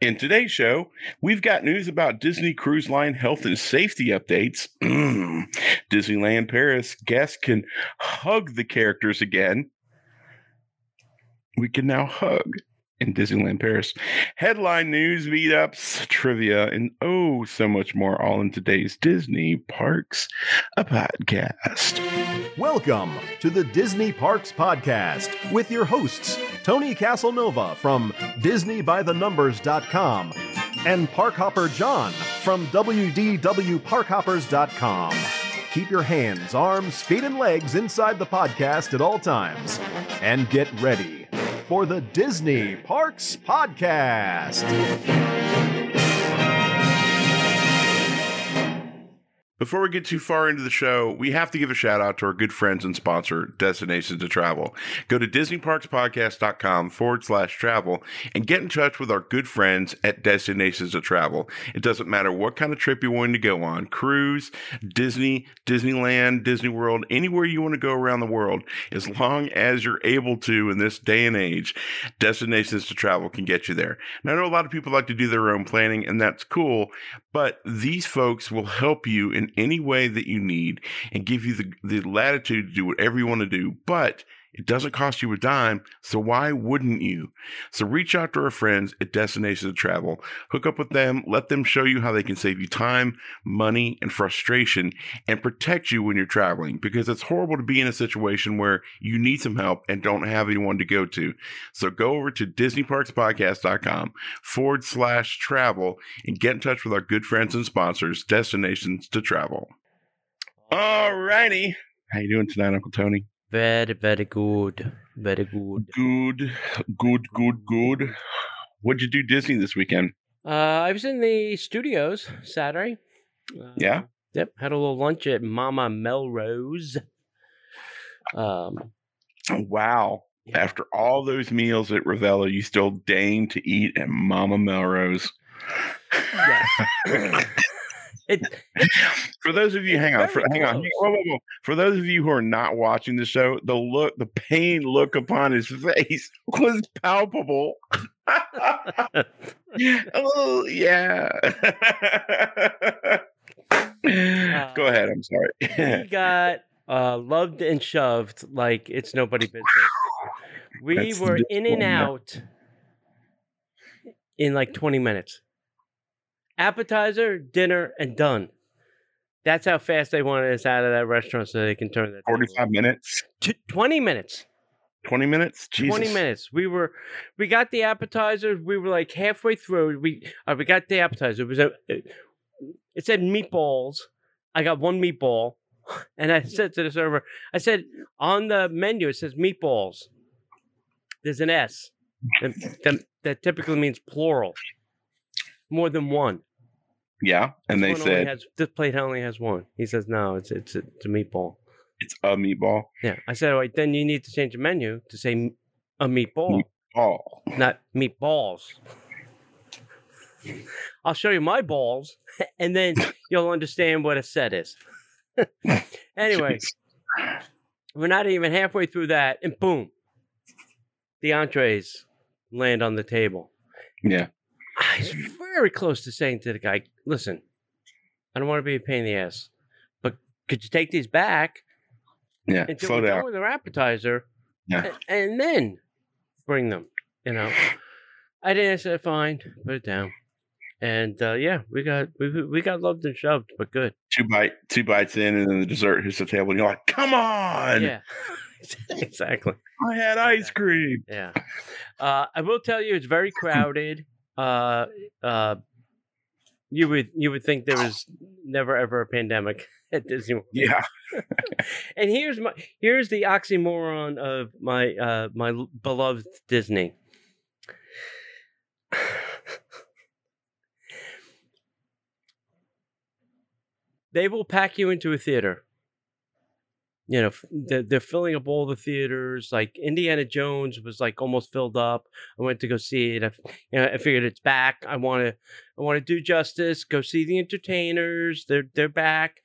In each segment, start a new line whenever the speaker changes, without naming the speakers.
In today's show, we've got news about Disney Cruise Line health and safety updates. Disneyland Paris guests can hug the characters again. We can now hug in Disneyland Paris. Headline news, meetups, trivia, and oh, so much more, all in today's Disney Parks, a podcast.
Welcome to the Disney Parks Podcast with your hosts, Tony Casanova from DisneyByTheNumbers.com and Parkhopper John from WDWParkhoppers.com. Keep your hands, arms, feet, and legs inside the podcast at all times. And get ready for the Disney Parks Podcast.
Before we get too far into the show, we have to give a shout out to our good friends and sponsor, Destinations to Travel. Go to DisneyParksPodcast.com forward slash travel and get in touch with our good friends at Destinations to Travel. It doesn't matter what kind of trip you're wanting to go on cruise, Disney, Disneyland, Disney World, anywhere you want to go around the world, as long as you're able to in this day and age, Destinations to Travel can get you there. I know a lot of people like to do their own planning, and that's cool, but these folks will help you in any way that you need and give you the, the latitude to do whatever you want to do. But it doesn't cost you a dime, so why wouldn't you? So reach out to our friends at Destinations to Travel, hook up with them, let them show you how they can save you time, money, and frustration and protect you when you're traveling because it's horrible to be in a situation where you need some help and don't have anyone to go to. So go over to DisneyParksPodcast.com forward slash travel and get in touch with our good friends and sponsors, Destinations to Travel. All righty. How you doing tonight, Uncle Tony?
Very, very good. Very good.
Good, good, good, good. What'd you do Disney this weekend?
Uh, I was in the studios Saturday. Uh,
Yeah?
Yep. Had a little lunch at Mama Melrose. Um,
Wow.
Yeah.
After all those meals at Ravello, you still deign to eat at Mama Melrose.
yeah. it,
For those of you, hang on, for, hang on. Whoa, whoa, whoa. For those of you who are not watching the show, the look, the pain look upon his face was palpable. oh yeah. Go ahead. I'm sorry.
we got uh, loved and shoved like it's nobody business. We
That's
were in and out in like 20 minutes. Appetizer, dinner, and done. That's how fast they wanted us out of that restaurant so they can turn that. table
45 minutes,
T- 20 minutes.
20 minutes. Jesus.
20 minutes. We were, we got the appetizer. We were like halfway through. We, uh, we got the appetizer. It was a, it said meatballs. I got one meatball, and I said to the server, I said on the menu it says meatballs. There's an S, and that, that typically means plural, more than one.
Yeah, and they
This only
said
has, this plate only has one. He says no, it's it's it's a meatball.
it's a meatball.
Yeah, I said, all right, then you need to change the menu to say a meatball.
Oh,
not meatballs. I'll show you my balls, and then you'll understand what a set is. anyway,
jeez.
we're not even halfway through that, and boom, the entrees land on the table.
yeah.
I very close to saying to the guy, "Listen, I don't want to be a pain in the ass, but could you take these back
Yeah.
until
Slow
we're done
down.
with our appetizer,
Yeah.
a- and then bring them?" You know, I didn't. I said, "Fine, put it down." And uh, yeah, we got we we got loved and shoved, but good.
Two bite, two bites in, and then the dessert hits the table, and you're like, "Come on!
Yeah, exactly.
I had ice cream."
Yeah. Uh, I will tell you, it's very crowded. Uh, uh, you would you would think there was never ever a pandemic at Disney World.
Yeah.
And here's my here's the oxymoron of my uh my beloved Disney. they will pack you into a theater. You know, they're, they're filling up all the theaters. Like Indiana Jones was like almost filled up. I went to go see it. I, you know, I figured it's back. I want to, I want to do justice. Go see the entertainers. They're they're back.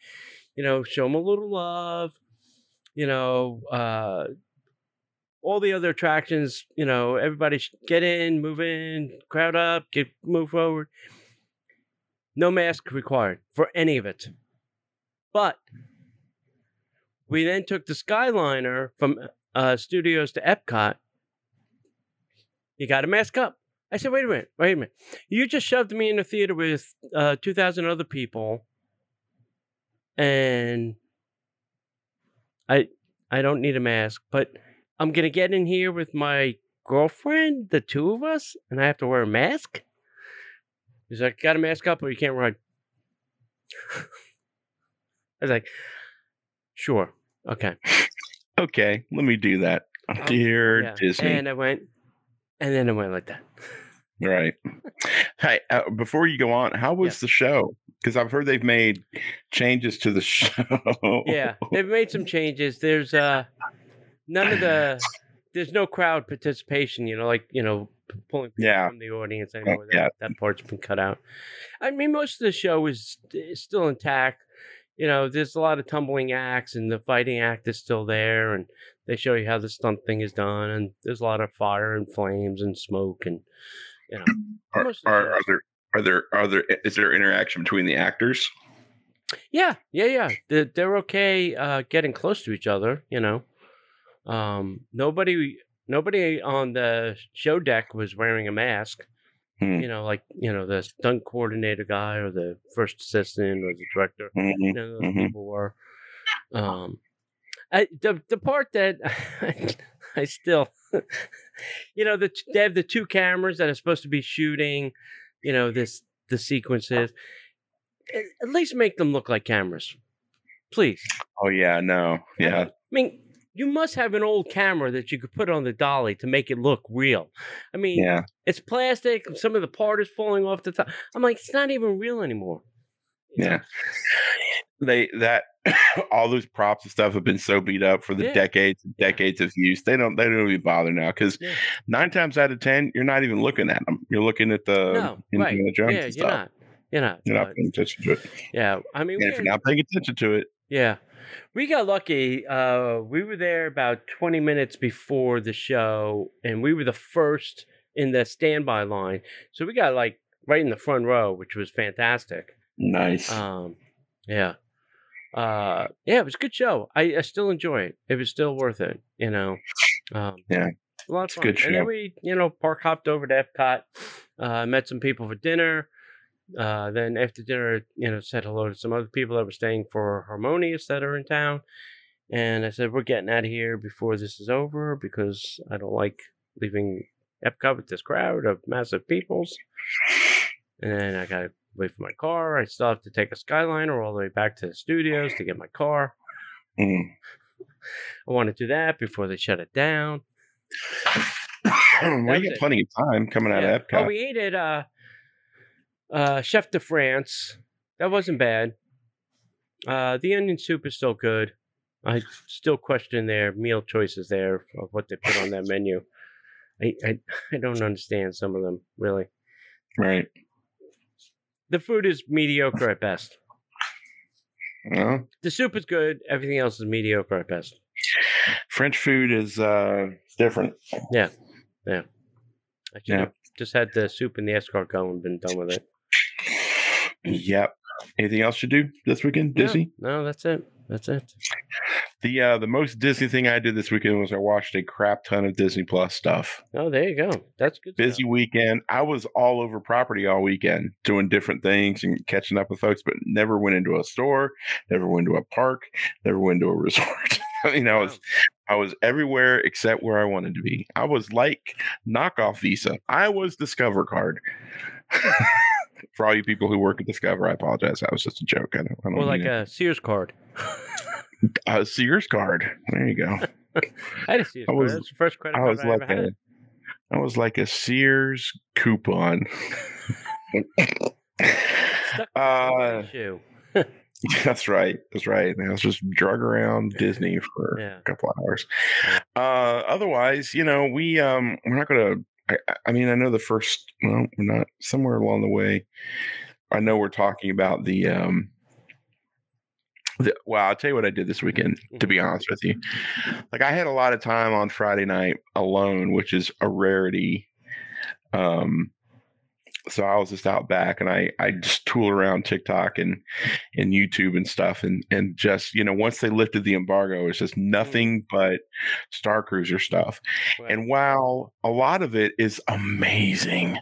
You know, show them a little love. You know, uh, all the other attractions, you know, everybody get in, move in, crowd up, get move forward. No mask required for any of it. But we then took the Skyliner from uh, studios to Epcot. You got to mask up. I said, wait a minute, wait a minute. You just shoved me in the theater with uh, 2,000 other people, and I I don't need a mask, but I'm gonna get in here with my girlfriend, the two of us, and I have to wear a mask. He's like, got a mask up or you can't ride. I was like, sure, okay.
Okay, let me do that.
Oh,
Dear
Yeah.
Disney.
And I went, and then I went like that.
Right. Hey, uh, before you go on, how was
Yeah.
the show? Because I've heard they've made changes to the show.
Yeah, they've made some changes. There's uh none of the there's no crowd participation, you know, like, you know, pulling people
Yeah.
from the audience anymore.
yeah.
That, that part's been cut out. I mean, most of the show is, is still intact. You know, there's a lot of tumbling acts and the fighting act is still there and they show you how the stunt thing is done and there's a lot of fire and flames and smoke and you know
Are,
most of the
are, are there are there are there is there interaction between the actors?
Yeah, yeah, yeah. They're, they're okay uh, getting close to each other. You know, um, nobody, nobody on the show deck was wearing a mask.
Hmm.
You know, like you know the stunt coordinator guy or the first assistant or the director.
Mhm.
None of those
Mhm.
people were. Um, I, the the part that I still, you know, the they have the two cameras that are supposed to be shooting, you know, this the sequences. At least make them look like cameras, please.
Oh yeah, no, yeah,
I mean, you must have an old camera that you could put on the dolly to make it look real. I mean,
yeah.
it's plastic. Some of the part is falling off the top. I'm like, it's not even real anymore.
Yeah. They that all those props and stuff have been so beat up for the
Yeah.
decades and decades of use. They don't they don't even bother now because
Yeah.
nine times out of ten you're not even looking at them. You're looking at the
No, right.
Jones
Yeah,
and
you're not. You're not.
You're not paying attention to it.
yeah, I mean,
And if you're not paying attention to it,
Yeah. We got lucky. Uh, we were there about 20 minutes before the show, and we were the first in the standby line. So we got like right in the front row, which was fantastic.
nice.
Um, yeah. Uh, yeah, it was a good show. I, I still enjoy it. It was still worth it, you know. Um,
Yeah,
a lot of fun.
good
And then we, you know, park hopped over to Epcot, uh, met some people for dinner. Uh, then after dinner, you know, said hello to some other people that were staying for Harmonious that are in town. And I said, we're getting out of here before this is over because I don't like leaving Epcot with this crowd of massive peoples. And then I got to wait for my car. I still have to take a Skyliner all the way back to the studios to get my car.
Mm.
I want to do that before they shut it down.
you got plenty of time coming out
Yeah.
of Epcot.
Oh, we ate at uh, uh, Chef de France. That wasn't bad. Uh, the onion soup is still good. I still question their meal choices there of what they put on that menu. I, I I don't understand some of them really.
right.
The food is mediocre at best.
Well,
The soup is good. Everything else is mediocre at best.
French food is uh different.
I should
Yeah.
have just had the soup and the escargot and been done with it.
Yep. Anything else you do this weekend, Disney?
No, that's it. That's it.
The uh the most Disney thing I did this weekend was I watched a crap ton of Disney Plus stuff.
Oh, there you go. That's good. stuff.
Busy weekend. I was all over property all weekend doing different things and catching up with folks, but never went into a store, never went to a park, never went to a resort. I mean, I was I was everywhere except where I wanted to be. I was like knockoff Visa. I was Discover card. For all you people who work at Discover, I apologize. That was just a joke. I don't, I don't
Or like
it.
a Sears card.
a Sears card. There you go.
I had a Sears
I
card.
was-
That's the first credit
I
card
was
I
like
ever had.
a, I was like a Sears coupon.
Stuck
uh,
shoe.
that's right. That's right. And I was just drug around Disney for
Yeah.
a couple of hours. Uh, otherwise, you know, we um, we're not gonna. I, I- I mean, I know the first. Well, we're not somewhere along the way. I know we're talking about the um, The- Well, I'll tell you what I did this weekend, to be honest with you. Like I had a lot of time on Friday night alone, which is a rarity. Um so I was just out back and I I just tool around TikTok and and YouTube and stuff and and just, you know, once they lifted the embargo, it's just nothing but Star Cruiser stuff.
Right.
And while a lot of it is amazing,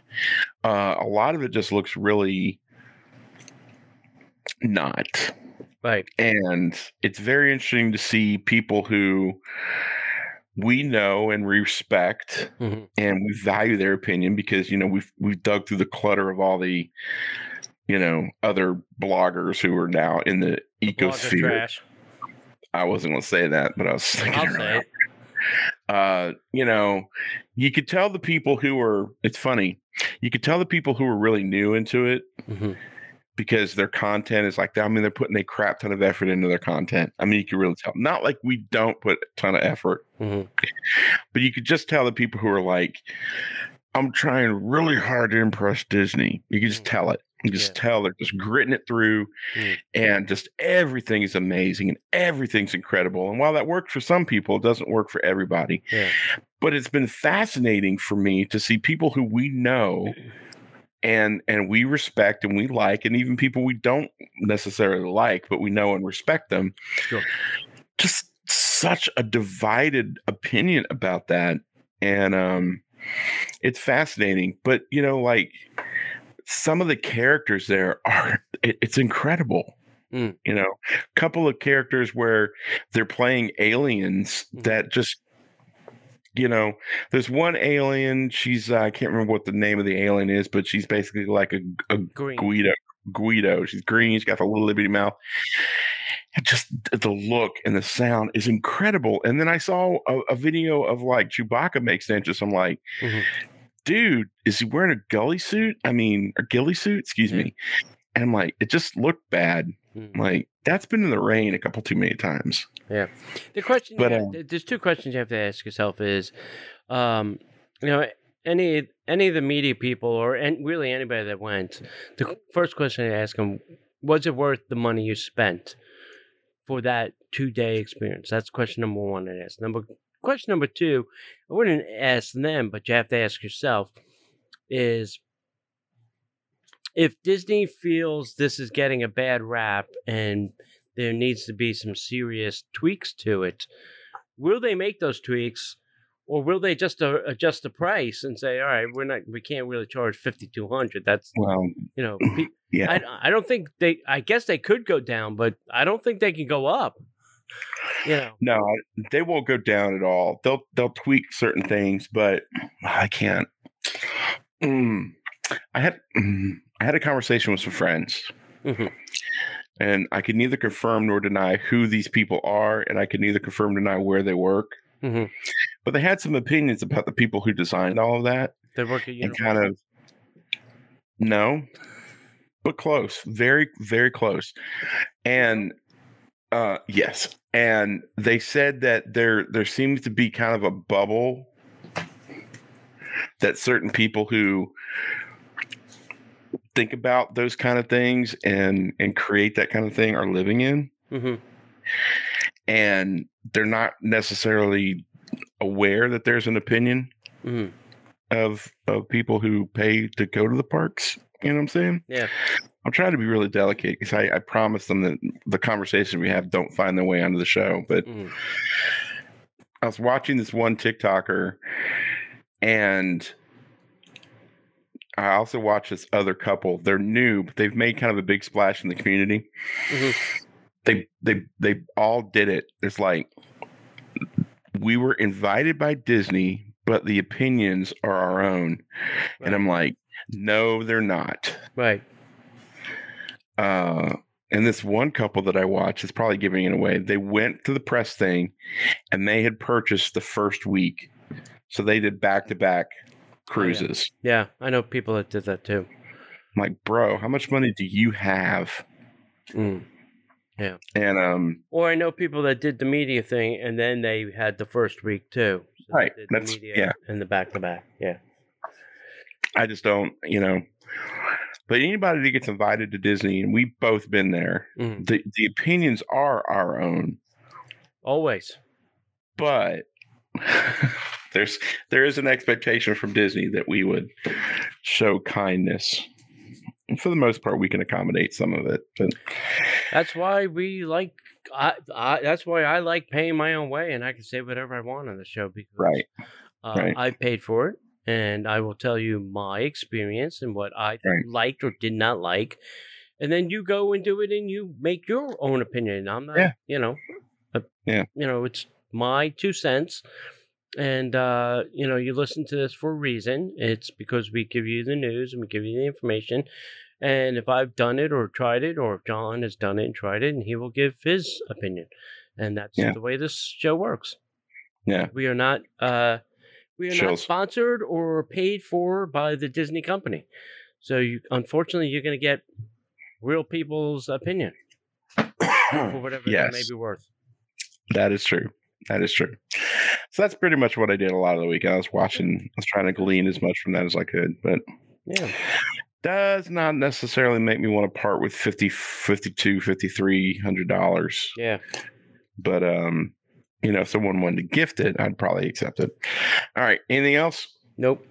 uh a lot of it just looks really not
right.
and it's very interesting to see people who we know and we respect
Mhm.
and we value their opinion because you know we've we've dug through the clutter of all the you know other bloggers who are now in the
Blogger
ecosphere i wasn't going to say that but i was thinking
I'll say it.
uh you know you could tell the people who were it's funny you could tell the people who were really new into it
Mhm.
Because their content is like that. I mean, they're putting a crap ton of effort into their content. I mean, you can really tell. Not like we don't put a ton of effort,
Mhm.
but you could just tell the people who are like, I'm trying really hard to impress Disney. You can just
Mm.
tell it. You can just
Yeah.
tell they're just gritting it through,
Mm.
and just everything is amazing and everything's incredible. And while that works for some people, it doesn't work for everybody.
Yeah.
But it's been fascinating for me to see people who we know and and we respect and we like and even people we don't necessarily like but we know and respect them
Sure.
just such a divided opinion about that and um it's fascinating but you know like some of the characters there are it, it's incredible
Mm.
you know a couple of characters where they're playing aliens
Mhm.
that just you know there's one alien she's uh, i can't remember what the name of the alien is but she's basically like a, a
Green.
guido guido. She's green she's got a little bitty mouth. And just the look and the sound is incredible. And then i saw a, a video of like chewbacca makes entrance. I'm like
Mhm.
dude is he wearing a gully suit? I mean a ghillie suit? Excuse
Yeah.
me. And i'm like it just looked bad
Mhm.
like that's been in the rain a couple too many times Yeah.
The question,
But,
have-
um,
there's two questions you have to ask yourself: is, um, you know, any any of the media people or and really anybody that went, the first question I ask them: Was it worth the money you spent for that two day experience? That's question number one. I ask. Number question number two, I wouldn't ask them, but you have to ask yourself: is if Disney feels this is getting a bad rap and there needs to be some serious tweaks to it, will they make those tweaks, or will they just uh, adjust the price and say, "All right, we're not, we can't really charge fifty two hundred. That's
well
you know, pe-
yeah
I I don't think they. I guess they could go down, but I don't think they can go up. You know,
no they won't go down at all they'll they'll tweak certain things but i can't Mm. i had mm, i had a conversation with some friends.
Mhm.
and i could neither confirm nor deny who these people are and i could neither confirm nor deny where they work.
Mhm.
but they had some opinions about the people who designed all of that.
They work at
and kind of no but close. Very very close. And uh yes. And they said that there there seems to be kind of a bubble that certain people who think about those kind of things and and create that kind of thing are living in
Mhm.
and they're not necessarily aware that there's an opinion
Mhm.
of of people who pay to go to the parks. You know what I'm saying?
Yeah.
I'm trying to be really delicate because I, I promise them that the conversation we have don't find their way onto the show. But
Mhm.
I was watching this one TikToker, and I also watched this other couple. They're new, but they've made kind of a big splash in the community.
Mhm.
They they they all did it. It's like we were invited by Disney, but the opinions are our own. And I'm like, no, they're not.
Right.
uh and this one couple that I watched is probably giving it away. They went to the press thing and they had purchased the first week. So they did back to back cruises.
Yeah, I know people that did that too.
I'm like, bro, how much money do you have?
Mm.
And um
Or I know people that did the media thing and then they had the first week too. So
Right, that's-
media
yeah.
And the back to back. Yeah.
I just don't, you know, But anybody that gets invited to Disney, and we've both been there,
Mhm.
the, the opinions are our own.
Always.
But there's there is an expectation from Disney that we would show kindness. And for the most part, we can accommodate some of it. But
That's why we like. I, I that's why I like paying my own way, and I can say whatever I want on the show because
right,
uh,
right.
I paid for it, and I will tell you my experience and what I
Right.
liked or did not like, and then you go and do it, and you make your own opinion. I'm not,
Yeah.
you know, uh,
Yeah.
you know, it's my two cents. And uh, you know, you listen to this for a reason. It's because we give you the news and we give you the information. And if I've done it or tried it, or if John has done it and tried it, and he will give his opinion. And that's
Yeah.
the way this show works.
Yeah.
We are not uh we are not sponsored or paid for by the Disney company. So you unfortunately you're gonna get real people's opinion for whatever that may be worth.
that is true. That is true. So that's pretty much what I did a lot of the week. I was watching, I was trying to glean as much from that as I could, but
Yeah.
does not necessarily make me want to part with 50 52 5300 dollars
Yeah.
but um you know if someone wanted to gift it i'd probably accept it all right anything else
Nope.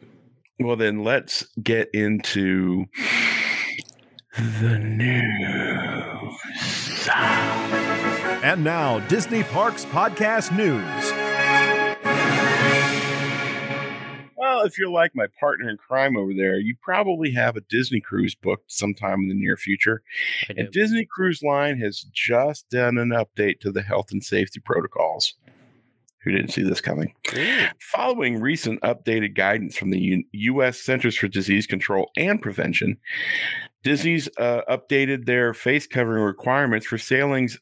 well then let's get into the news
And now, Disney Parks Podcast News.
Well if you're like my partner in crime over there you probably have a disney cruise booked sometime in the near future And. Disney Cruise Line has just done an update to the health and safety protocols. Who didn't see this coming?
Ooh.
Following recent updated guidance from the U- U.S. Centers for Disease Control and Prevention, Disney's uh, updated their face covering requirements for sailings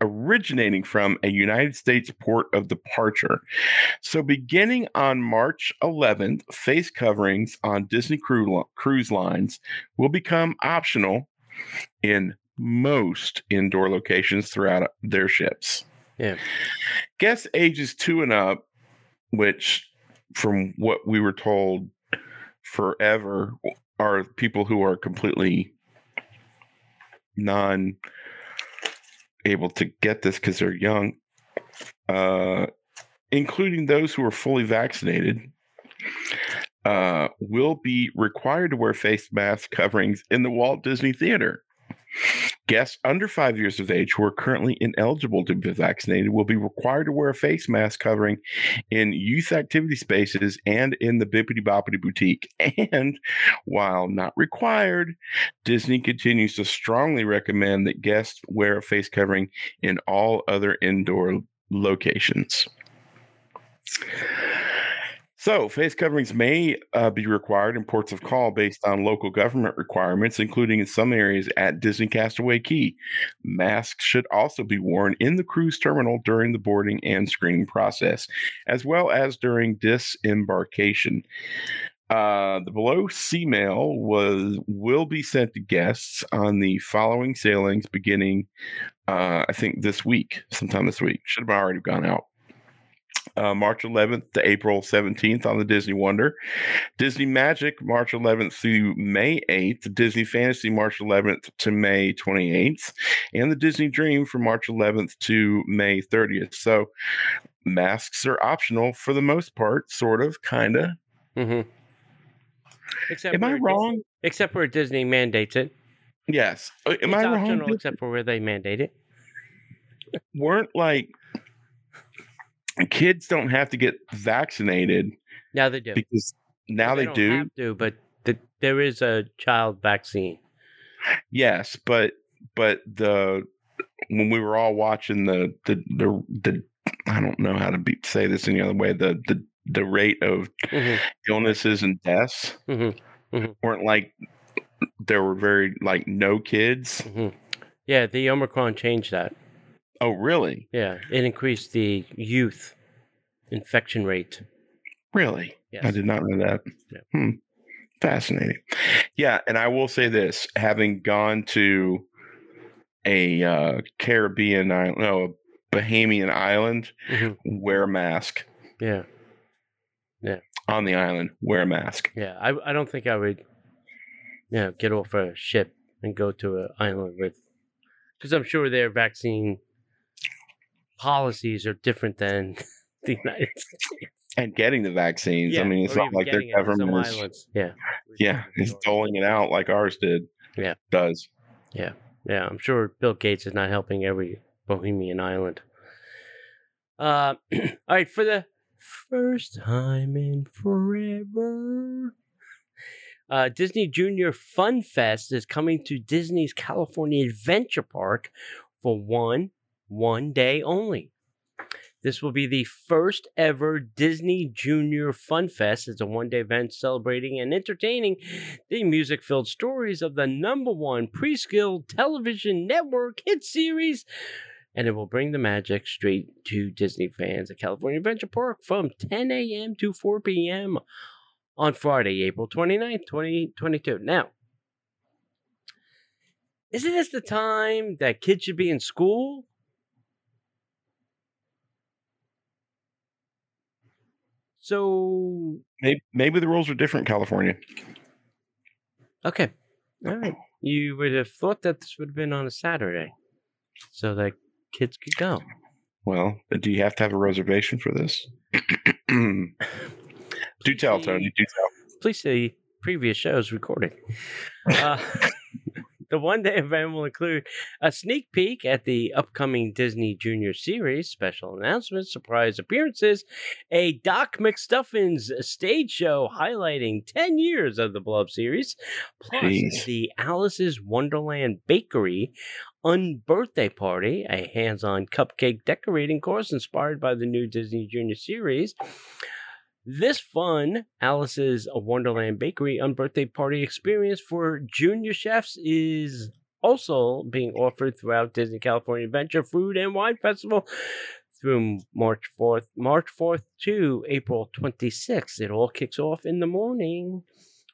originating from a United States port of departure. So, beginning on March 11th, face coverings on Disney cruise lines will become optional in most indoor locations throughout their ships.
Yeah.
Guests ages two and up, which, from what we were told forever, are people who are completely non able to get this because they're young, uh, including those who are fully vaccinated, uh, will be required to wear face mask coverings in the Walt Disney Theater. Guests under five years of age who are currently ineligible to be vaccinated will be required to wear a face mask covering in youth activity spaces and in the Bibbidi Bobbidi Boutique. And while not required, Disney continues to strongly recommend that guests wear a face covering in all other indoor locations. So, face coverings may uh, be required in ports of call based on local government requirements, including in some areas at Disney Castaway Cay. Masks should also be worn in the cruise terminal during the boarding and screening process, as well as during disembarkation. Uh, the below sea mail was will be sent to guests on the following sailings beginning, uh, I think this week, sometime this week. Should have already gone out uh, March 11th to April 17th on the Disney Wonder, Disney Magic March 11th through May 8th, Disney Fantasy March 11th to May 28th, and the Disney Dream from March 11th to May 30th. So masks are optional for the most part, sort of, kind of.
Mm-hmm. Except
Am I wrong?
Except where Disney mandates it.
Yes. Uh, Am
it's
I wrong?
optional
Dis-
except for where they mandate it.
Weren't like kids don't have to get vaccinated
Now they do.
because now they,
don't
do.
have to, but th- there is a child vaccine.
Yes, but but the when we were all watching the the the, the I don't know how to be, say this any other way the the the rate of
Mhm,
illnesses and deaths
mhm,
weren't like there were very like no kids.
mhm. Yeah, the Omicron changed that.
Oh, really?
Yeah, it increased the youth infection rate.
Really?
Yes.
I did not know that.
Yeah.
Hmm. Fascinating. Yeah, and I will say this: having gone to a uh, Caribbean island, no, a Bahamian island,
Mhm,
wear a mask
Yeah, Yeah.
on the island. Wear a mask.
yeah. I I don't think I would you know, get off a ship and go to an island with, because I'm sure their vaccine policies are different than the United States.
And getting the vaccines. I mean, it's not like their
getting it in some
government is.
Yeah.
yeah, is doling it out like ours did.
Yeah.
Does.
Yeah, yeah, I'm sure Bill Gates is not helping every Bohemian island. Uh, all right, for the first time in forever, uh, Disney Junior Fun Fest is coming to Disney's California Adventure Park for one one day only. This will be the first ever Disney Junior Fun Fest. It's a one day event celebrating and entertaining the music filled stories of the number one preschool television network hit series. And it will bring the magic straight to Disney fans at California Adventure Park from 10 a.m. to 4 p.m. on Friday, April 29th, 2022. Now, isn't this the time that kids should be in school? So
Maybe, maybe the rules are different in California.
Okay. All right. You would have thought that this would have been on a Saturday so that kids could go.
Well, do you have to have a reservation for this? do tell, Tony. Do tell.
Please see previous shows recorded. Uh, the one day event will include a sneak peek at the upcoming Disney Junior series, special announcements, surprise appearances, a Doc McStuffins stage show highlighting 10 years of the beloved series, plus
Jeez.
the Alice's Wonderland Bakery unbirthday party, a hands-on cupcake decorating course inspired by the new Disney Junior series. This fun Alice's uh, Wonderland Bakery um, unbirthday party experience for junior chefs is also being offered throughout Disney California Adventure Food and Wine Festival through March 4th, March 4th to April 26th. It all kicks off in the morning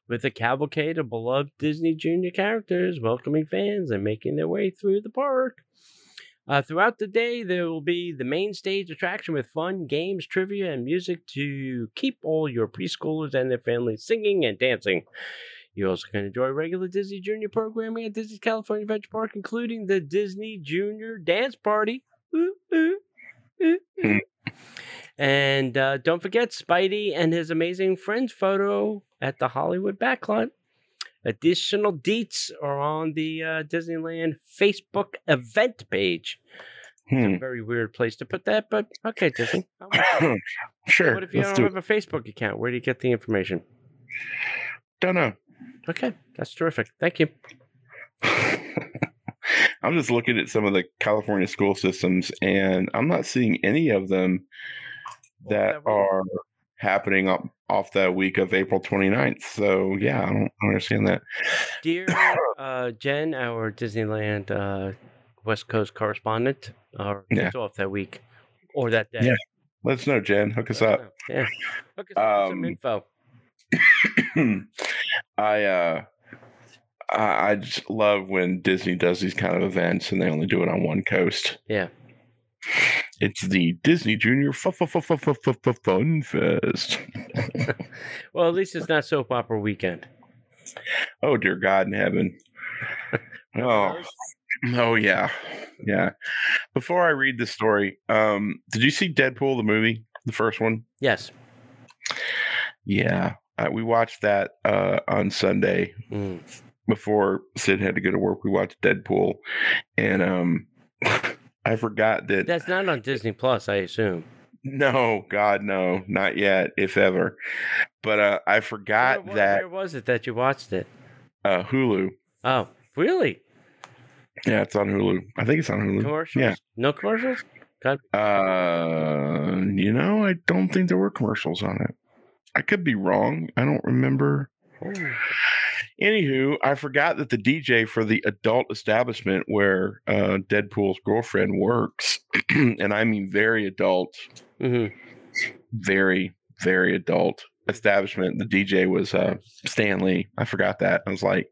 with a cavalcade of beloved Disney Junior characters welcoming fans and making their way through the park. Uh, throughout the day, there will be the main stage attraction with fun, games, trivia, and music to keep all your preschoolers and their families singing and dancing. You also can enjoy regular Disney Junior programming at Disney California Adventure Park, including the Disney Junior Dance Party. Ooh, ooh, ooh, ooh. and uh, don't forget Spidey and his amazing friends photo at the Hollywood Backlot. Additional deets are on the uh, Disneyland Facebook event page.
Hmm.
It's a very weird place to put that, but okay, Disney. It.
sure.
What if you don't
do
have a Facebook account? Where do you get the information?
Don't know.
Okay, that's terrific. Thank you.
I'm just looking at some of the California school systems, and I'm not seeing any of them that
that week.
are happening up, off the week of April 29th. So, yeah, I don't understand that.
Dear uh, Jen, our Disneyland uh, West Coast correspondent, uh,
Yeah.
it's off that week or that day.
Yeah. Let us know, Jen. Hook us up.
know. Yeah. Hook us up some
Um,
info.
I uh I, I just love when Disney does these kind of events and they only do it on one coast.
Yeah.
It's the Disney Junior Fu- Fu- Fu- Fu- Fu- Fu- Fu- Fun Fest.
Well, at least it's not soap opera weekend.
Oh dear God in heaven. Oh, oh yeah, yeah. Before I read the story, um, did you see Deadpool the movie, the first one?
Yes.
Yeah, uh, we watched that uh, on Sunday
Mm.
before Sid had to go to work. We watched Deadpool, and um, I forgot that.
That's not on Disney Plus, I assume.
No, God, no, not yet, if ever. But uh, I forgot
where,
that
where was it that you watched it?
uh, Hulu.
Oh, really?
Yeah, it's on Hulu. I think it's on Hulu.
Commercials?
Yeah.
No commercials? God.
Uh, you know, I don't think there were commercials on it. I could be wrong. I don't remember.
Oh.
Anywho, I forgot that the DJ for the adult establishment where uh, Deadpool's girlfriend works, and I mean very adult,
hmm
very, very adult establishment. The DJ was uh, Stan Lee. I forgot that. I was like,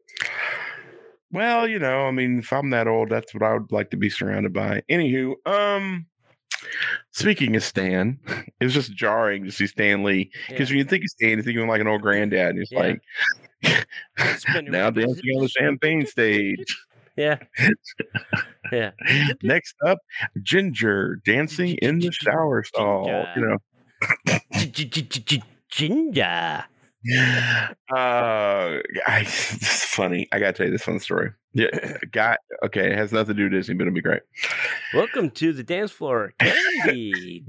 well, you know, I mean, if I'm that old, that's what I would like to be surrounded by. Anywho, um, speaking of Stan, it was just jarring to see Stan Lee because when you think of Stan, you think of him like an old granddad. And it's
Yeah.
like, now dancing on the champagne stage.
Yeah. Yeah.
Next up, Ginger dancing in the shower stall. You know,
Ginger.
Uh, I, this is funny. I gotta tell you this fun story. Yeah, got Okay, it has nothing to do with Disney, but it'll be great.
Welcome to the dance floor. Candy.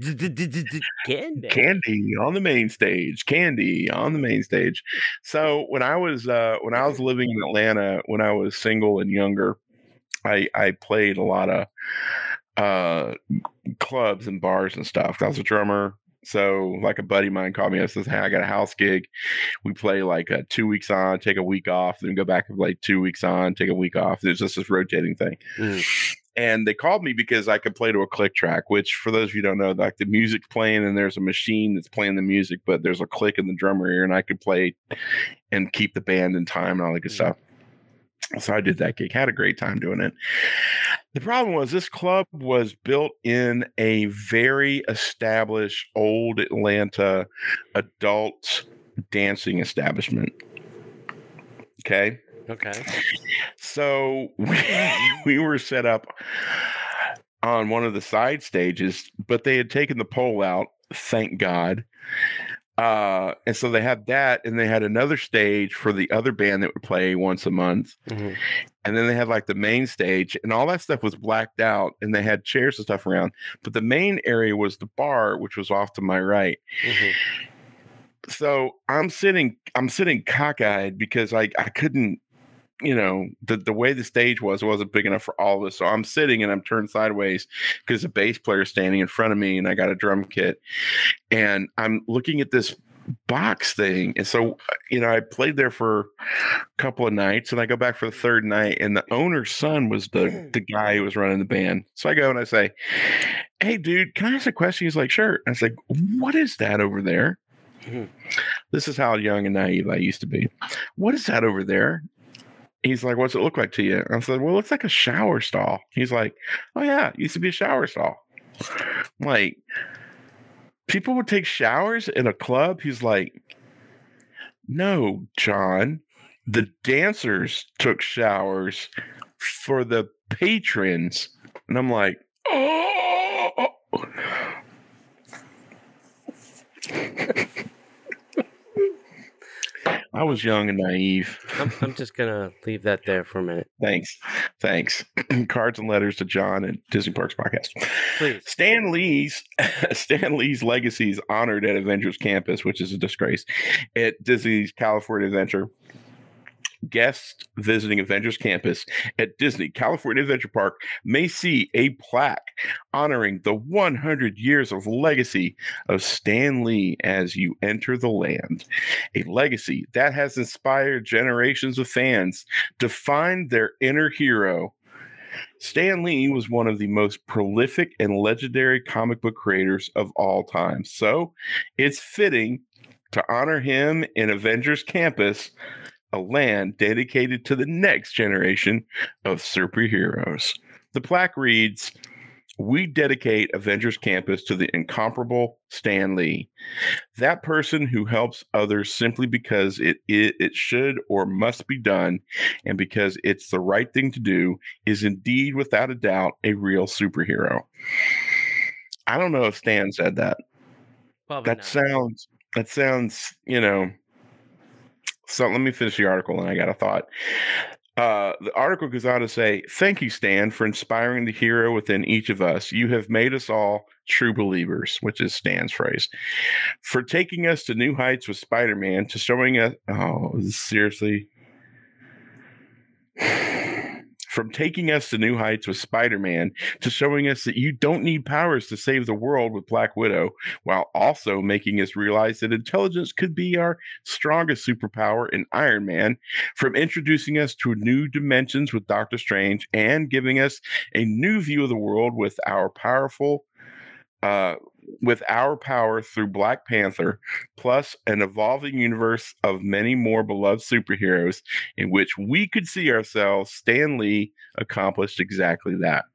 Candy.
Candy on the main stage. Candy on the main stage. So when I was uh, when I was living in Atlanta, when I was single and younger, I I played a lot of uh clubs and bars and stuff. I was a drummer. So like a buddy of mine called me and says, Hey, I got a house gig. We play like uh, two weeks on, take a week off, then go back and play two weeks on, take a week off. There's just this rotating thing.
Mm.
And they called me because I could play to a click track, which for those of you who don't know, like the music's playing and there's a machine that's playing the music, but there's a click in the drummer ear and I could play and keep the band in time and all that good
Mm.
stuff. So I did that gig, had a great time doing it. The problem was this club was built in a very established old Atlanta adult dancing establishment. Okay.
Okay.
So we, mm-hmm. we were set up on one of the side stages, but they had taken the pole out, thank God. Uh, and so they had that, and they had another stage for the other band that would play once a month.
Mhm.
And then they had like the main stage, and all that stuff was blacked out, and they had chairs and stuff around. But the main area was the bar, which was off to my right.
Mhm.
So I'm sitting, I'm sitting cockeyed because I I couldn't, you know, the the way the stage was, wasn't big enough for all of us. So I'm sitting and I'm turned sideways because the bass player is standing in front of me, and I got a drum kit, and I'm looking at this box thing. And so, you know, I played there for a couple of nights and I go back for the third night and the owner's son was the the guy who was running the band. So I go and I say, Hey dude, can I ask a question? He's like, Sure. I was like, What is that over there?
Mhm.
This is how young and naive I used to be. What is that over there? He's like, What's it look like to you? I said, Well, it's like a shower stall. He's like, Oh yeah, it used to be a shower stall. I'm like, people would take showers in a club. He's like, no, John, the dancers took showers for the patrons. And I'm like, oh. I was young and naive.
I'm, I'm just gonna leave that there for a minute,
Thanks. Thanks. Cards and letters to John at Disney Parks Podcast.
please.
Stan Lee's Stan Lee's legacy is honored at Avengers Campus, which is a disgrace. At Disney's California Adventure, guests visiting Avengers Campus at Disney California Adventure Park may see a plaque honoring the 100 years of legacy of Stan Lee as you enter the land. A legacy that has inspired generations of fans to find their inner hero. Stan Lee was one of the most prolific and legendary comic book creators of all time. So it's fitting to honor him in Avengers Campus, a land dedicated to the next generation of superheroes. The plaque reads, we dedicate Avengers Campus to the incomparable Stan Lee, that person who helps others simply because it, it it should or must be done, and because it's the right thing to do, is indeed without a doubt a real superhero. I don't know if Stan said that.
Probably
That
not.
sounds that sounds, you know. So let me finish the article and I got a thought. Uh, the article goes on to say, Thank you, Stan, for inspiring the hero within each of us. You have made us all true believers, which is Stan's phrase. For taking us to new heights with Spider Man, to showing us. Oh, seriously. From taking us to new heights with Spider Man to showing us that you don't need powers to save the world with Black Widow, while also making us realize that intelligence could be our strongest superpower in Iron Man, from introducing us to new dimensions with Doctor Strange, and giving us a new view of the world with our powerful. Uh, with our power through Black Panther, plus an evolving universe of many more beloved superheroes in which we could see ourselves, Stan Lee accomplished exactly that.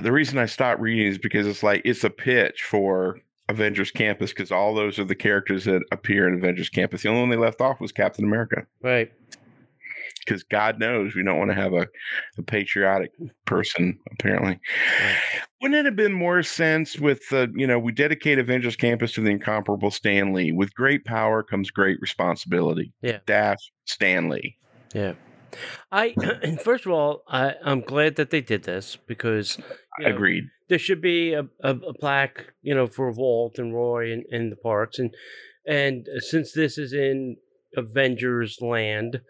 The reason I stopped reading is because it's like it's a pitch for Avengers Campus because all those are the characters that appear in Avengers Campus. The only one they left off was Captain America
Right.
Because God knows we don't want to have a, a patriotic person. Apparently,
Right.
wouldn't it have been more sense with uh, you know we dedicate Avengers Campus to the incomparable Stan Lee? With great power comes great responsibility.
Yeah.
Dash Stan Lee.
Yeah. I first of all, I, I'm glad that they did this because you know,
Agreed.
there should be a, a, a plaque, you know, for Walt and Roy in, in the parks, and and since this is in Avengers land,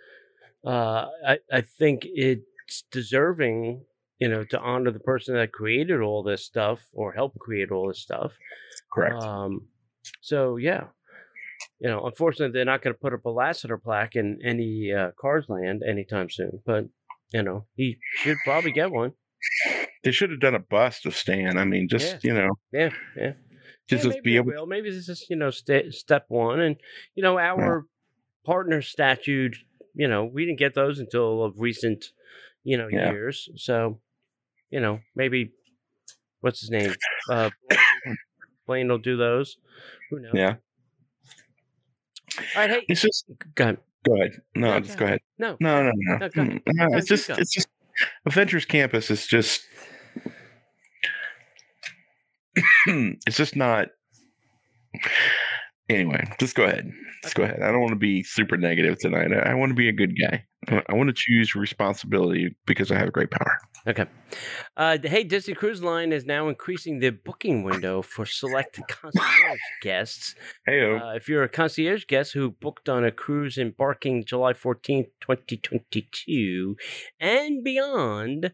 uh, I I think it's deserving, you know, to honor the person that created all this stuff or helped create all this stuff.
Correct.
Um, so yeah, you know, unfortunately, they're not going to put up a Lasseter plaque in any uh, Cars Land anytime soon. But you know, he should probably get one.
they should have done a bust of Stan. I mean, just
Yeah.
you know,
Yeah, yeah.
just,
yeah, maybe
be able.
will. Maybe this is you know sta step one, and you know our partner statute. You know, we didn't get those until of recent, you know,
Yeah.
years. So, you know, maybe what's his name? Uh, Blaine, will do those. Who knows?
Yeah,
All right. Hey,
it's just
go ahead.
go ahead. No,
No,
just
go
ahead.
No.
No, no, no.
No,
Mm, no,
No,
it's just, it's just Adventures Campus is just, it's just not. Anyway, just go ahead. Just go ahead. I don't want to be super negative tonight. I, I want to be a good guy. I, I want to choose responsibility because I have great power.
Okay. Uh, hey, Disney Cruise Line is now increasing the booking window for select concierge guests.
Hey,
Uh, if you're a concierge guest who booked on a cruise embarking July 14th, 2022 and beyond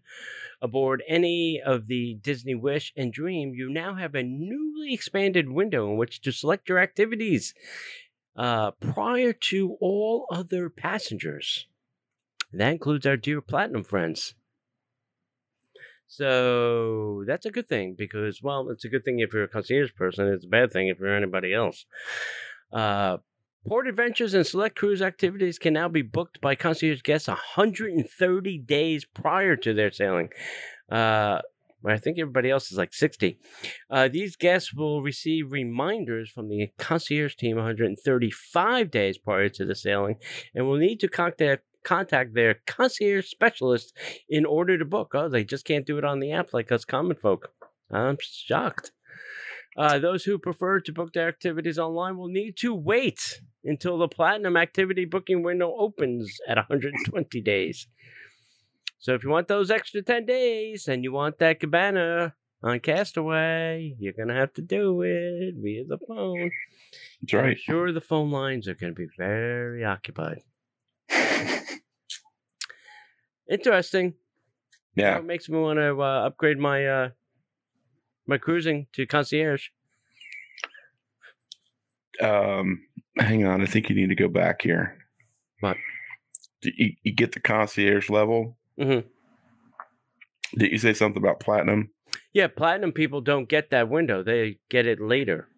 aboard any of the Disney Wish and Dream, you now have a newly expanded window in which to select your activities uh, prior to all other passengers. That includes our dear Platinum friends. So that's a good thing because, well, it's a good thing if you're a concierge person. It's a bad thing if you're anybody else. Uh, port adventures and select cruise activities can now be booked by concierge guests 130 days prior to their sailing. Uh, I think everybody else is like 60. Uh, these guests will receive reminders from the concierge team 135 days prior to the sailing and will need to contact contact their concierge specialist in order to book. Oh, they just can't do it on the app like us common folk. I'm shocked. Uh, those who prefer to book their activities online will need to wait until the platinum activity booking window opens at 120 days. So if you want those extra 10 days and you want that cabana on Castaway, you're going to have to do it via the phone.
that's right.
I'm sure the phone lines are going to be very occupied. Interesting.
Yeah.
It makes me want to uh, upgrade my uh, my cruising to concierge.
Um, hang on. I think you need to go back here.
What?
You, you get the concierge level?
Mhm.
Did you say something about platinum?
Yeah, platinum people don't get that window; they get it later.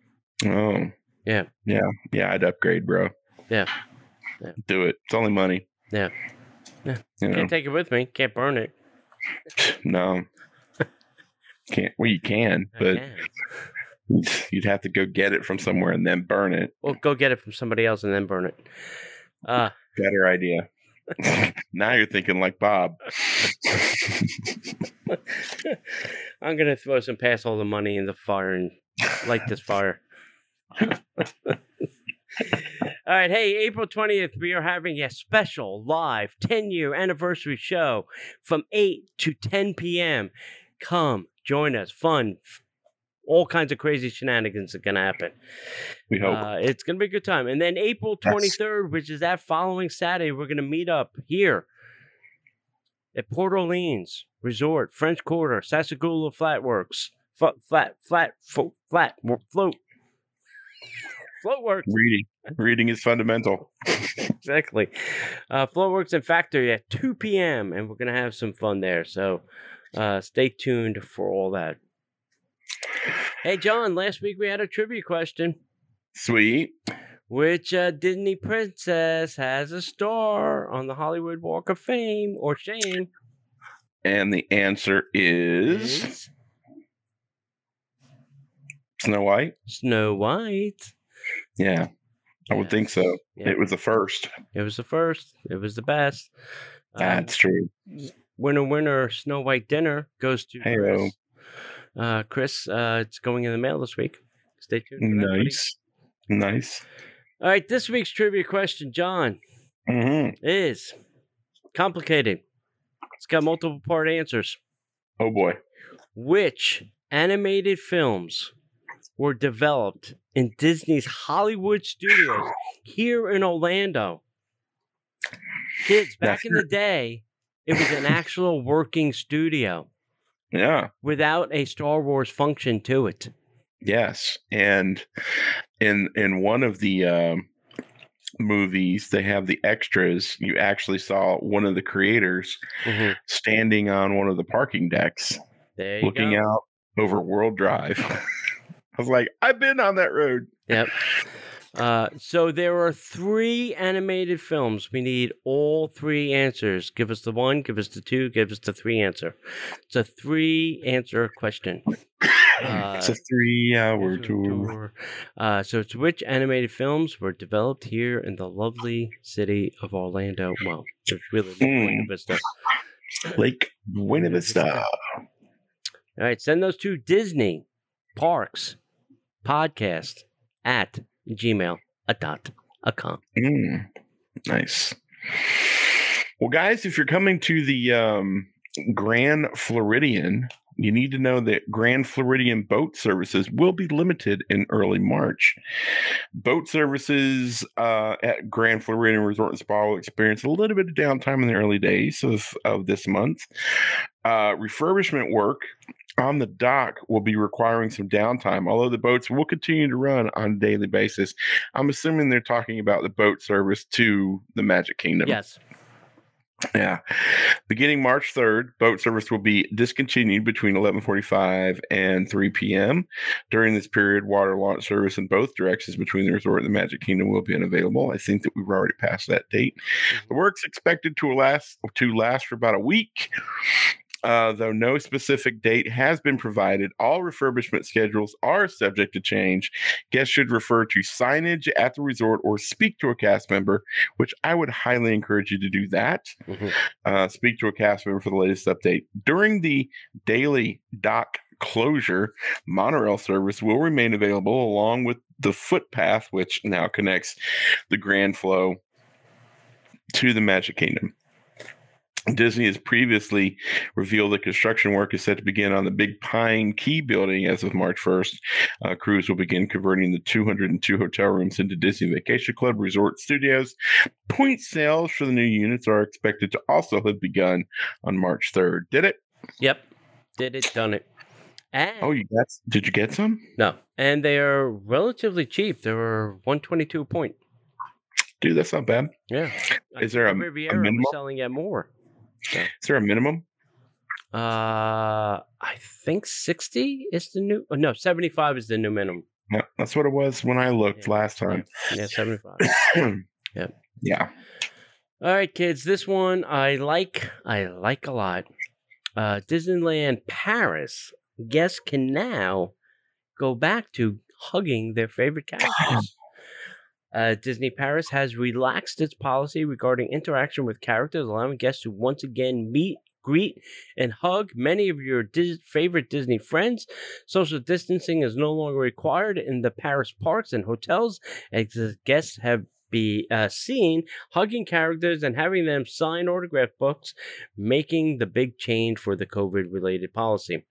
Oh.
Yeah.
Yeah. Yeah. I'd upgrade, bro.
Yeah. Yeah.
Do it. It's only money.
Yeah. Yeah.
You know,
Can't take it with me. Can't burn it.
no. Can't. Well, you can,
I
but
can.
you'd have to go get it from somewhere and then burn it.
Well, go get it from somebody else and then burn it. Uh,
Better idea. now you're thinking like Bob.
I'm gonna throw some pass all the money in the fire and light this fire. All right, hey, April 20th, we are having a special live 10 year anniversary show from 8 to 10 p.m. Come join us. Fun. All kinds of crazy shenanigans are going to happen.
we hope.
Uh, it's going to be a good time. And then April
That's-
23rd, which is that following Saturday, we're going to meet up here at Port Orleans Resort, French Quarter, Sassagoula Flatworks. Flat, flat, flat, flat, float. Floatworks,
Reading. Reading is fundamental.
exactly. Uh, Floatworks and Factory at 2 p.m. And we're going to have some fun there. So uh, stay tuned for all that. Hey, John, last week we had a trivia question.
Sweet.
Which uh, Disney princess has a star on the Hollywood Walk of Fame or Shame?
And the answer is
Is
Snow White.
Snow White.
Yeah, I would think so.
Yeah.
It was the first.
It was the first. It was the best. Um,
That's true.
winner, winner. Snow White dinner goes to
Heyo.
Chris. Uh, Chris, uh, it's going in the mail this week. Stay tuned. For that.
Nice, nice.
All right, this week's trivia question, John,
hmm
is complicated. It's got multiple part answers.
Oh boy.
Which animated films were developed in Disney's Hollywood studios here in Orlando? Kids, back
That's
in the day, it was an actual working studio
Yeah.
without a Star Wars function to it.
Yes, and in in one of the um, movies, they have the extras. You actually saw one of the creators
Mhm.
standing on one of the parking decks,
There you
looking
go.
out over World Drive. I was like, I've been on that road.
Yep. Uh, so there are three animated films. We need all three answers. Give us the one, give us the two, give us the three answer. It's a three answer question.
it's a three-hour tour.
tour. Uh, so it's which animated films were developed here in the lovely city of Orlando? Well, it's really Lake Buena
Mm.
Vista.
Lake Buena Vista.
All right, send those to Disney Parks Podcast at gmail dot com.
Mm, nice. Well, guys, if you're coming to the um, Grand Floridian, you need to know that Grand Floridian boat services will be limited in early March. Boat services uh, at Grand Floridian Resort and Spa will experience a little bit of downtime in the early days of, of this month. Uh, refurbishment work on the dock will be requiring some downtime, although the boats will continue to run on a daily basis. I'm assuming they're talking about the boat service to the Magic Kingdom.
Yes.
Yeah. Beginning March 3rd, boat service will be discontinued between 11:45 and 3 p.m. During this period, water launch service in both directions between the resort and the Magic Kingdom will be unavailable. I think that we've already passed that date. Mm-hmm. The work's expected to last to last for about a week. Uh, though no specific date has been provided, all refurbishment schedules are subject to change. Guests should refer to signage at the resort or speak to a cast member, which I would highly encourage you to do that
Mhm.
uh, speak to a cast member for the latest update. During the daily dock closure, monorail service will remain available along with the footpath, which now connects the Grand Flo to the Magic Kingdom. Disney has previously revealed that construction work is set to begin on the Big Pine Key building as of March 1st. Uh, crews will begin converting the 202 hotel rooms into Disney Vacation Club resort studios. Point sales for the new units are expected to also have begun on March 3rd. Did it?
Yep. Did it, done it. And
Oh, you got? Did you get some?
no. And they are relatively cheap. They were 122 a point.
Dude, that's not bad.
Yeah.
Is there a- a minimum?
selling at more?
Is there a minimum?
Uh, I think 60 is the new. Oh, no, 75 is the new minimum.
No, that's what it was when I looked
Yeah,
last time.
Yeah, 75. Yep.
Yeah.
All right, kids. This one I like. I like a lot. Uh, Disneyland Paris. Guests can now go back to hugging their favorite characters. Uh, Disney Paris has relaxed its policy regarding interaction with characters, allowing guests to once again meet, greet, and hug many of your Dis- favorite Disney friends. Social distancing is no longer required in the Paris parks and hotels, as guests have be uh, seen hugging characters and having them sign autograph books, making the big change for the COVID related policy.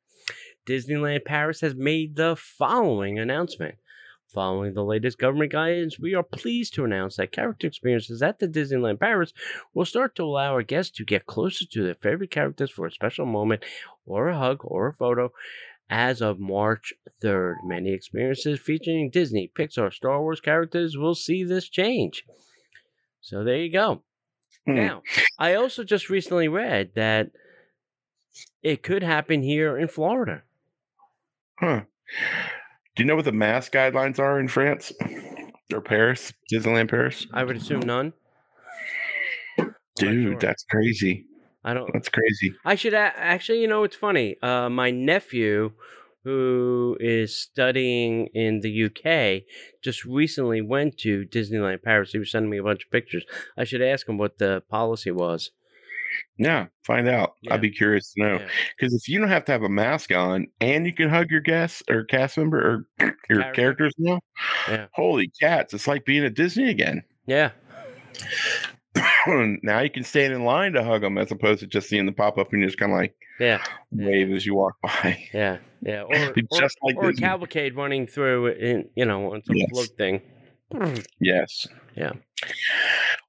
Disneyland Paris has made the following announcement. Following the latest government guidance, we are pleased to announce that character experiences at the Disneyland Paris will start to allow our guests to get closer to their favorite characters for a special moment or a hug or a photo as of March 3rd. Many experiences featuring Disney, Pixar, Star Wars characters will see this change. So there you go.
Hmm.
Now, I also just recently read that it could happen here in Florida.
Huh. Do you know what the mask guidelines are in France or Paris? Disneyland Paris?
I would assume none.
Dude,
sure.
that's crazy.
I don't.
That's crazy.
I should a- actually. You know, it's funny. Uh, my nephew who is studying in the UK, just recently went to Disneyland Paris. He was sending me a bunch of pictures. I should ask him what the policy was.
Yeah, find out.
Yeah.
I'd be curious to know
Yeah.
because if you don't have to have a mask on and you can hug your guests or cast member or your
Character.
characters now,
Yeah.
holy cats! It's like being at Disney again.
Yeah.
now you can stand in line to hug them as opposed to just seeing the pop up and just kind of like
Yeah. Yeah.
wave as you walk by.
Yeah. Yeah. Or,
Be
or,
just like
or a cavalcade running through in you know on some
Yes.
float thing.
Yes.
Yeah.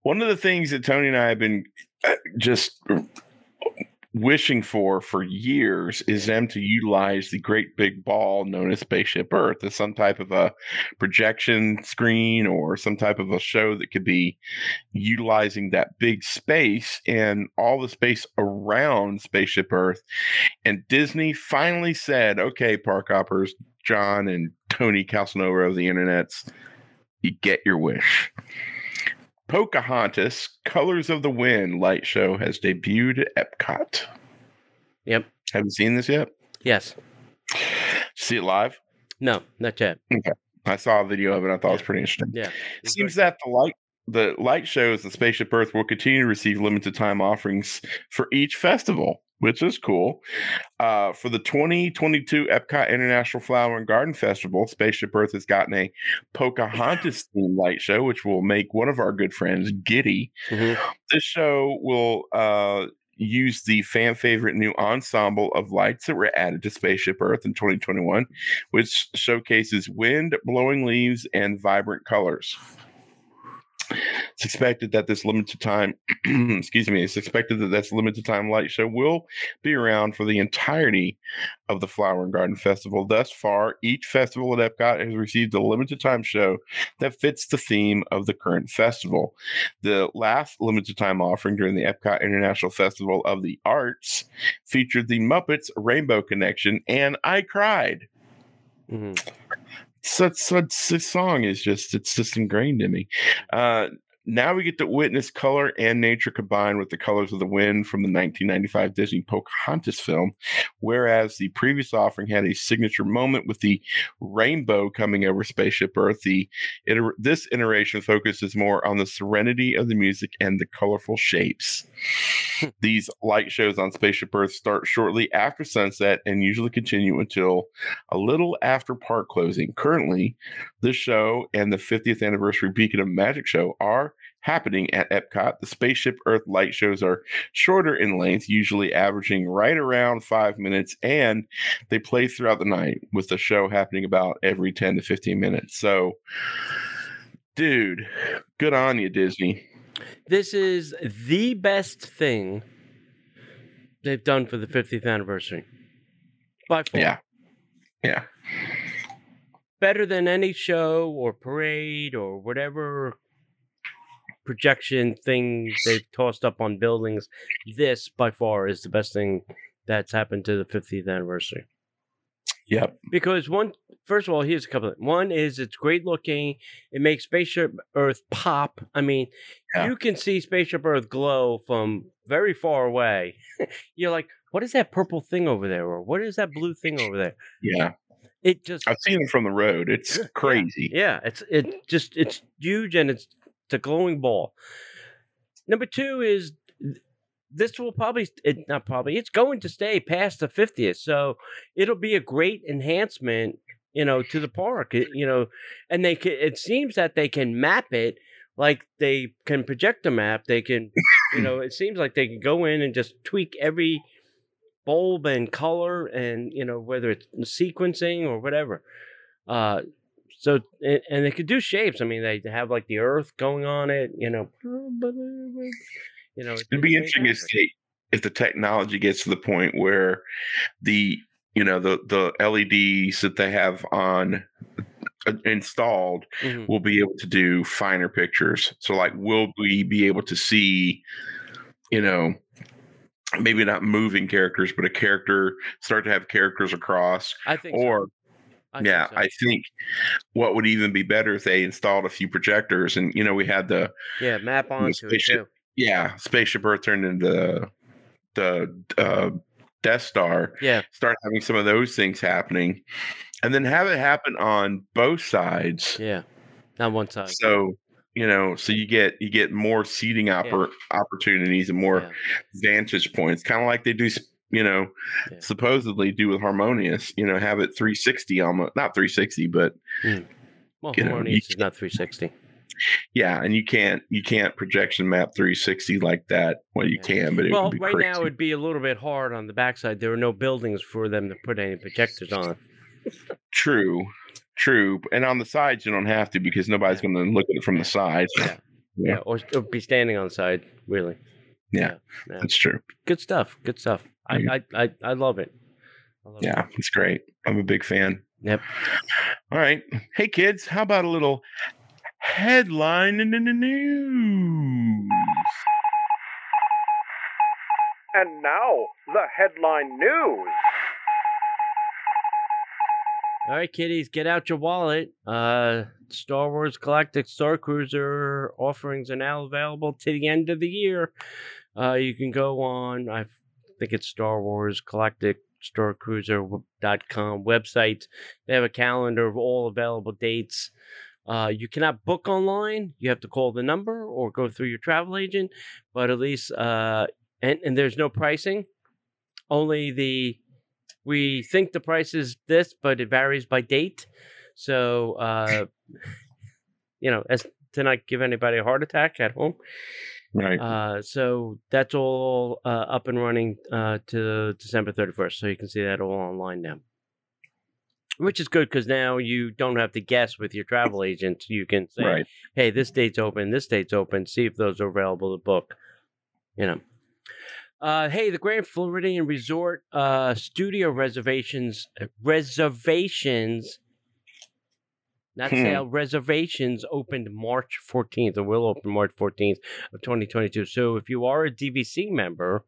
One of the things that Tony and I have been just wishing for for years is them to utilize the great big ball known as Spaceship Earth as some type of a projection screen or some type of a show that could be utilizing that big space and all the space around Spaceship Earth. And Disney finally said, okay, park hoppers, John and Tony Casanova of the internets, you get your wish. Pocahontas Colors of the Wind light show has debuted at Epcot.
Yep.
Have you seen this yet?
Yes.
See it live?
No, not yet. Okay.
I saw a video of it. I thought it was pretty interesting.
Yeah.
It seems that the light the light shows and Spaceship Earth will continue to receive limited time offerings for each festival, which is cool. Uh, for the 2022 Epcot International Flower and Garden Festival, Spaceship Earth has gotten a Pocahontas themed light show, which will make one of our good friends giddy.
Mhm.
This show will uh, use the fan favorite new ensemble of lights that were added to Spaceship Earth in 2021, which showcases wind, blowing leaves, and vibrant colors. It's expected that this limited time, excuse me, it's expected that this limited time light show will be around for the entirety of the Flower and Garden Festival. Thus far, each festival at Epcot has received a limited time show that fits the theme of the current festival. The last limited time offering during the Epcot International Festival of the Arts featured the Muppets Rainbow Connection, and I cried.
Mhm.
Such such this song is just it's just ingrained in me. Uh, now we get to witness color and nature combined with the colors of the wind from the 1995 Disney Pocahontas film, whereas the previous offering had a signature moment with the rainbow coming over Spaceship Earth. The iter- this iteration focuses more on the serenity of the music and the colorful shapes. These light shows on Spaceship Earth start shortly after sunset and usually continue until a little after park closing. Currently, this show and the 50th anniversary Beacon of Magic show are happening at Epcot. The Spaceship Earth light shows are shorter in length, usually averaging right around five minutes, and they play throughout the night with the show happening about every 10 to 15 minutes. So, dude, good on you, Disney.
This is the best thing they've done for the 50th anniversary. By far.
Yeah. Yeah.
Better than any show or parade or whatever projection thing they've tossed up on buildings. This, by far, is the best thing that's happened to the 50th anniversary.
Yep.
Because one, first of all, here's a couple. Of, one is it's great looking. It makes Spaceship Earth pop. I mean,
Yeah.
you can see Spaceship Earth glow from very far away. You're like, what is that purple thing over there, or what is that blue thing over there?
Yeah.
It just,
I've seen it from the road. It's crazy.
yeah, it's it just it's huge and it's it's a glowing ball. Number two is this will probably it not probably it's going to stay past the 50th so it'll be a great enhancement you know to the park it- you know and they can it seems that they can map it like they can project a map they can you know it seems like they can go in and just tweak every bulb and color and you know whether it's sequencing or whatever uh so and, and they could do shapes i mean they have like the earth going on it you know you know
It'd be interesting if,
fantastic.
they, if the technology gets to the point where the you know the the LEDs that they have on uh, installed
Mhm.
will be able to do finer pictures. So like, will we be able to see, you know? Maybe not moving characters, but a character start to have characters across,
i think so.
or
I think
yeah,
so.
I think what would even be better if they installed a few projectors, and you know, we had the
yeah map onto it
spaceship
too
yeah, Spaceship Earth turned into the uh, Death Star.
Yeah.
Start having some of those things happening, and then have it happen on both sides.
Yeah. Not one side.
So you know, so you get you get more seating oppor- opportunities and more
Yeah.
vantage points, kind of like they do. You know,
Yeah.
supposedly do with Harmonious. You know, have it 360 almost, not 360, but hmm.
Well,
you know,
Harmonious is not 360.
yeah, and you can't you can't projection map 360 like that. Well, you
Yeah.
can, but it
Well,
would be
right
crazy.
now it'd be a little bit hard on the backside. There are no buildings for them to put any projectors on.
True, true. And on the sides, you don't have to because nobody's going to look at it from the side.
Yeah.
Yeah.
Yeah, or, or be standing on the side. Really,
Yeah,
yeah.
that's true.
good stuff. Good stuff. I. I, I, I love it. I love it.
Yeah, it's great. I'm a big fan.
Yep.
All right. Hey, kids, how about a little headline in the news?
And now, the headline news.
All right, kiddies, get out your wallet. Uh, Star Wars Galactic Star Cruiser offerings are now available to the end of the year. Uh, you can go on, I think it's Star Wars Galactic Star Cruiser.com website. They have a calendar of all available dates. Uh, you cannot book online. You have to call the number or go through your travel agent. But at least, uh, and, and there's no pricing. Only the we think the price is this, but it varies by date. So, uh, you know, as to not give anybody a heart attack at home.
Right.
Uh, so that's all uh, up and running uh, to December 31st. So you can see that all online now. Which is good because now you don't have to guess with your travel agent. You can say,
right.
hey, this date's open, this date's open, see if those are available to book. You know. Uh, hey, the Grand Floridian Resort uh, studio reservations reservations not
Hmm.
sale reservations opened March 14th or will open March 14th of 2022. So if you are a DVC member,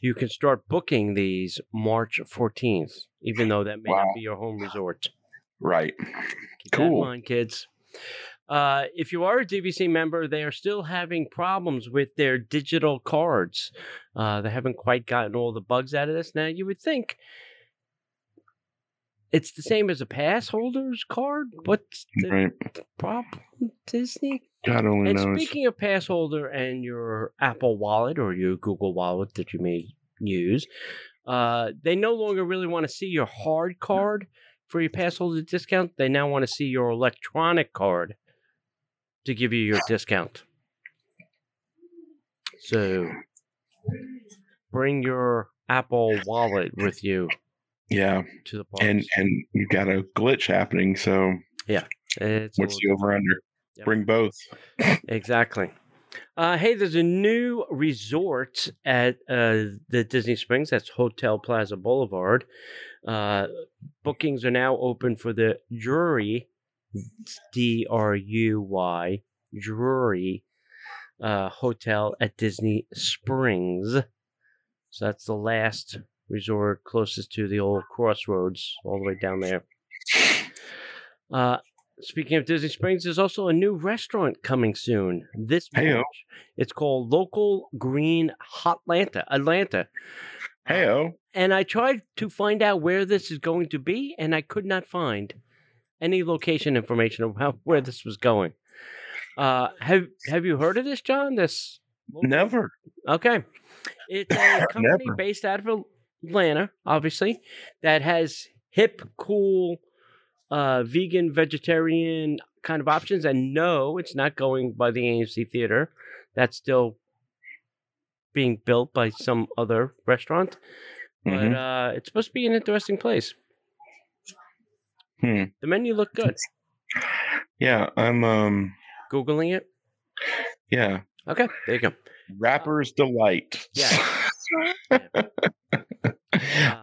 you can start booking these March 14th, even though that may
Wow.
not be your home resort.
Right.
Keep that in
Cool.
mind, kids. Uh, if you are a DVC member, they are still having problems with their digital cards. Uh, they haven't quite gotten all the bugs out of this. Now, you would think it's the same as a pass holder's card. What's the
Right.
problem, Disney?
God only
And
knows.
speaking of pass holder and your Apple Wallet or your Google Wallet that you may use, uh, they no longer really want to see your hard card for your pass holder discount. They now want to see your electronic card to give you your discount. So bring your Apple Wallet with you
yeah.
to the.
And and you got a glitch happening. So
Yeah. It's
what's the over under?
Yep.
Bring both.
Exactly. Uh, hey, there's a new resort at uh, the Disney Springs. That's Hotel Plaza Boulevard. Uh, bookings are now open for the Drury, D R U Y, Drury uh, Hotel at Disney Springs. So that's the last resort closest to the old crossroads, all the way down there. Uh, Speaking of Disney Springs, there's also a new restaurant coming soon. This. March. It's called Local Green Hotlanta, Atlanta. Uh,
Hey oh.
and I tried to find out where this is going to be, and I could not find any location information of how, where this was going. Uh, have Have you heard of this, John? This
Never.
Okay. It's a company based out of Atlanta, obviously, that has hip, cool, uh, vegan, vegetarian kind of options. And no, it's not going by the AMC Theater. That's still being built by some other restaurant. But
Mhm.
uh, it's supposed to be an interesting place.
Hmm.
The menu looked good.
Yeah, I'm um
Googling it.
yeah.
Okay, there you go.
Rapper's delight.
Yeah.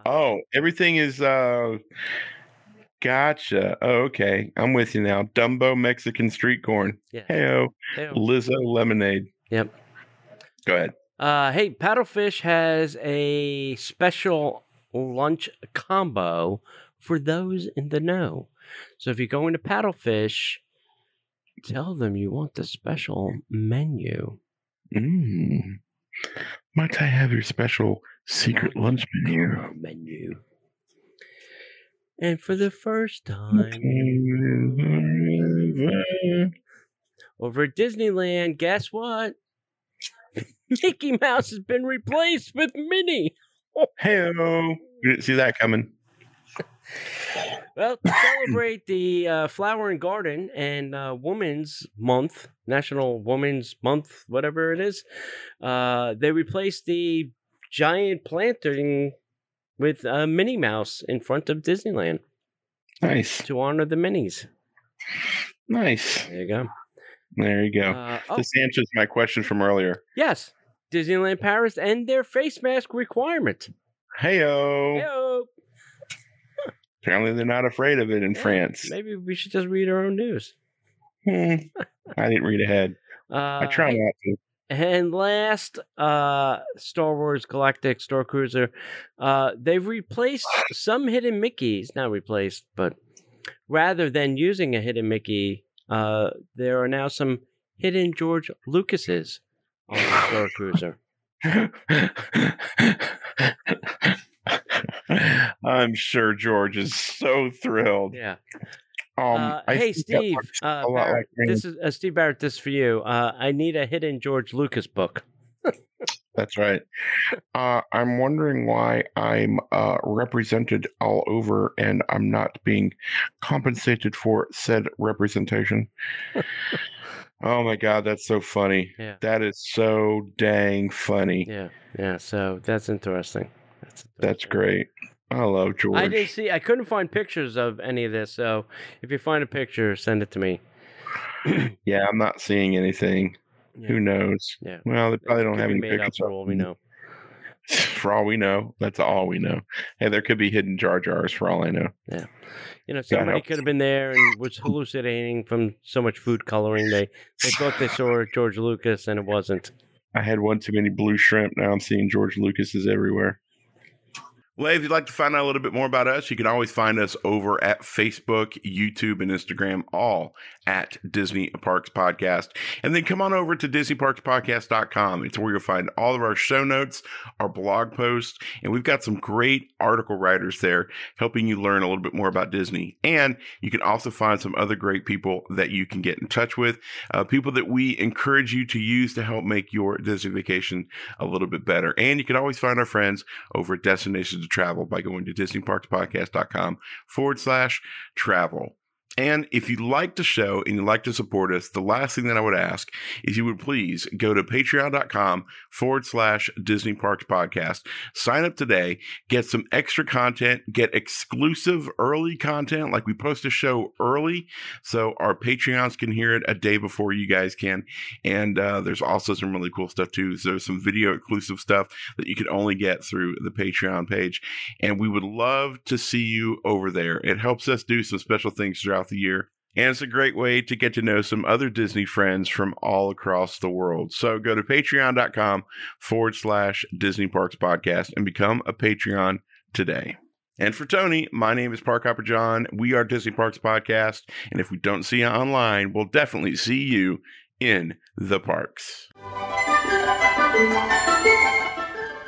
oh, everything is uh gotcha. Oh, okay. I'm with you now. Dumbo Mexican street corn.
Yeah.
Heyo.
There-
Lizzo lemonade.
Yep.
Go ahead.
Uh, hey, Paddlefish has a special lunch combo for those in the know. So if you're going to Paddlefish, tell them you want the special menu.
Mm. Might I have your special Secret lunch menu.
menu. And for the first time over at Disneyland, guess what? Mickey Mouse has been replaced with Minnie.
Hey, didn't see that coming.
Well, to celebrate the uh, Flower and Garden and uh, Women's Month, National Women's Month, whatever it is, uh, they replaced the giant planting with a Minnie Mouse in front of Disneyland
Nice,
to honor the Minis.
nice.
There you go.
There you go.
Uh, oh,
This answers my question from earlier.
yes, Disneyland Paris and their face mask requirement.
Heyo.
Heyo.
Apparently, they're not afraid of it in
Yeah,
France.
Maybe we should just read our own news.
Hmm. I didn't read ahead.
Uh,
I try not to.
And last, uh, Star Wars Galactic Star Cruiser, uh, they've replaced some hidden Mickeys. Not replaced, but rather than using a hidden Mickey, uh, there are now some hidden George Lucases on the Star Cruiser.
I'm sure George is so thrilled.
Yeah.
Um,
Uh, hey, Steve. Uh, Barrett,
like
this is uh, Steve Barrett. This is for you. Uh, I need a hidden George Lucas book.
That's right. Uh, I'm wondering why I'm uh, represented all over and I'm not being compensated for said representation. oh my God, that's so funny.
Yeah.
That is so dang funny.
Yeah. Yeah. So that's interesting. That's,
That's great. I love George.
I didn't see. I couldn't find pictures of any of this. So if you find a picture, send it to me.
Yeah, I'm not seeing anything.
Yeah.
Who knows?
Yeah.
Well, they
It
probably don't have any pictures.
for all we know.
For all we know, that's all we know. Hey, there could be hidden Jar Jars for all I know. Yeah.
You know, somebody could have been there and was hallucinating from so much food coloring. They they thought they saw George Lucas and it wasn't.
I had one too many blue shrimp. Now I'm seeing George Lucas's everywhere. Well, if you'd like to find out a little bit more about us, you can always find us over at Facebook, YouTube, and Instagram, all at Disney Parks Podcast. And then come on over to DisneyParksPodcast.com. It's where you'll find all of our show notes, our blog posts, and we've got some great article writers there helping you learn a little bit more about Disney. And you can also find some other great people that you can get in touch with, uh, people that we encourage you to use to help make your Disney vacation a little bit better. And you can always find our friends over at Destinations Travel by going to DisneyParksPodcast.com forward slash travel. And if you like the show and you'd like to support us, the last thing that I would ask is you would please go to patreon.com forward slash Disney Parks Podcast. Sign up today, get some extra content, get exclusive early content. Like we post a show early, so our Patreons can hear it a day before you guys can. And uh, there's also some really cool stuff too. So there's some video exclusive stuff that you can only get through the Patreon page. And we would love to see you over there. It helps us do some special things throughout the year. And it's a great way to get to know some other Disney friends from all across the world. So go to patreon.com forward slash Disney Parks Podcast and become a Patreon today. And for Tony, my name is Park Hopper John. We are Disney Parks Podcast. And if we don't see you online, we'll definitely see you in the parks.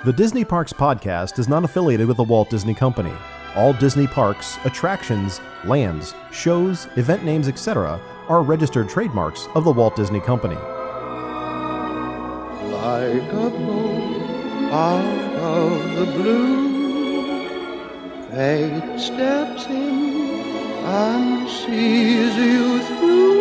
The Disney Parks Podcast is not affiliated with the Walt Disney Company. All Disney parks, attractions, lands, shows, event names, etc., are registered trademarks of the Walt Disney Company.
like a out of the blue. Fate steps in and sees you through.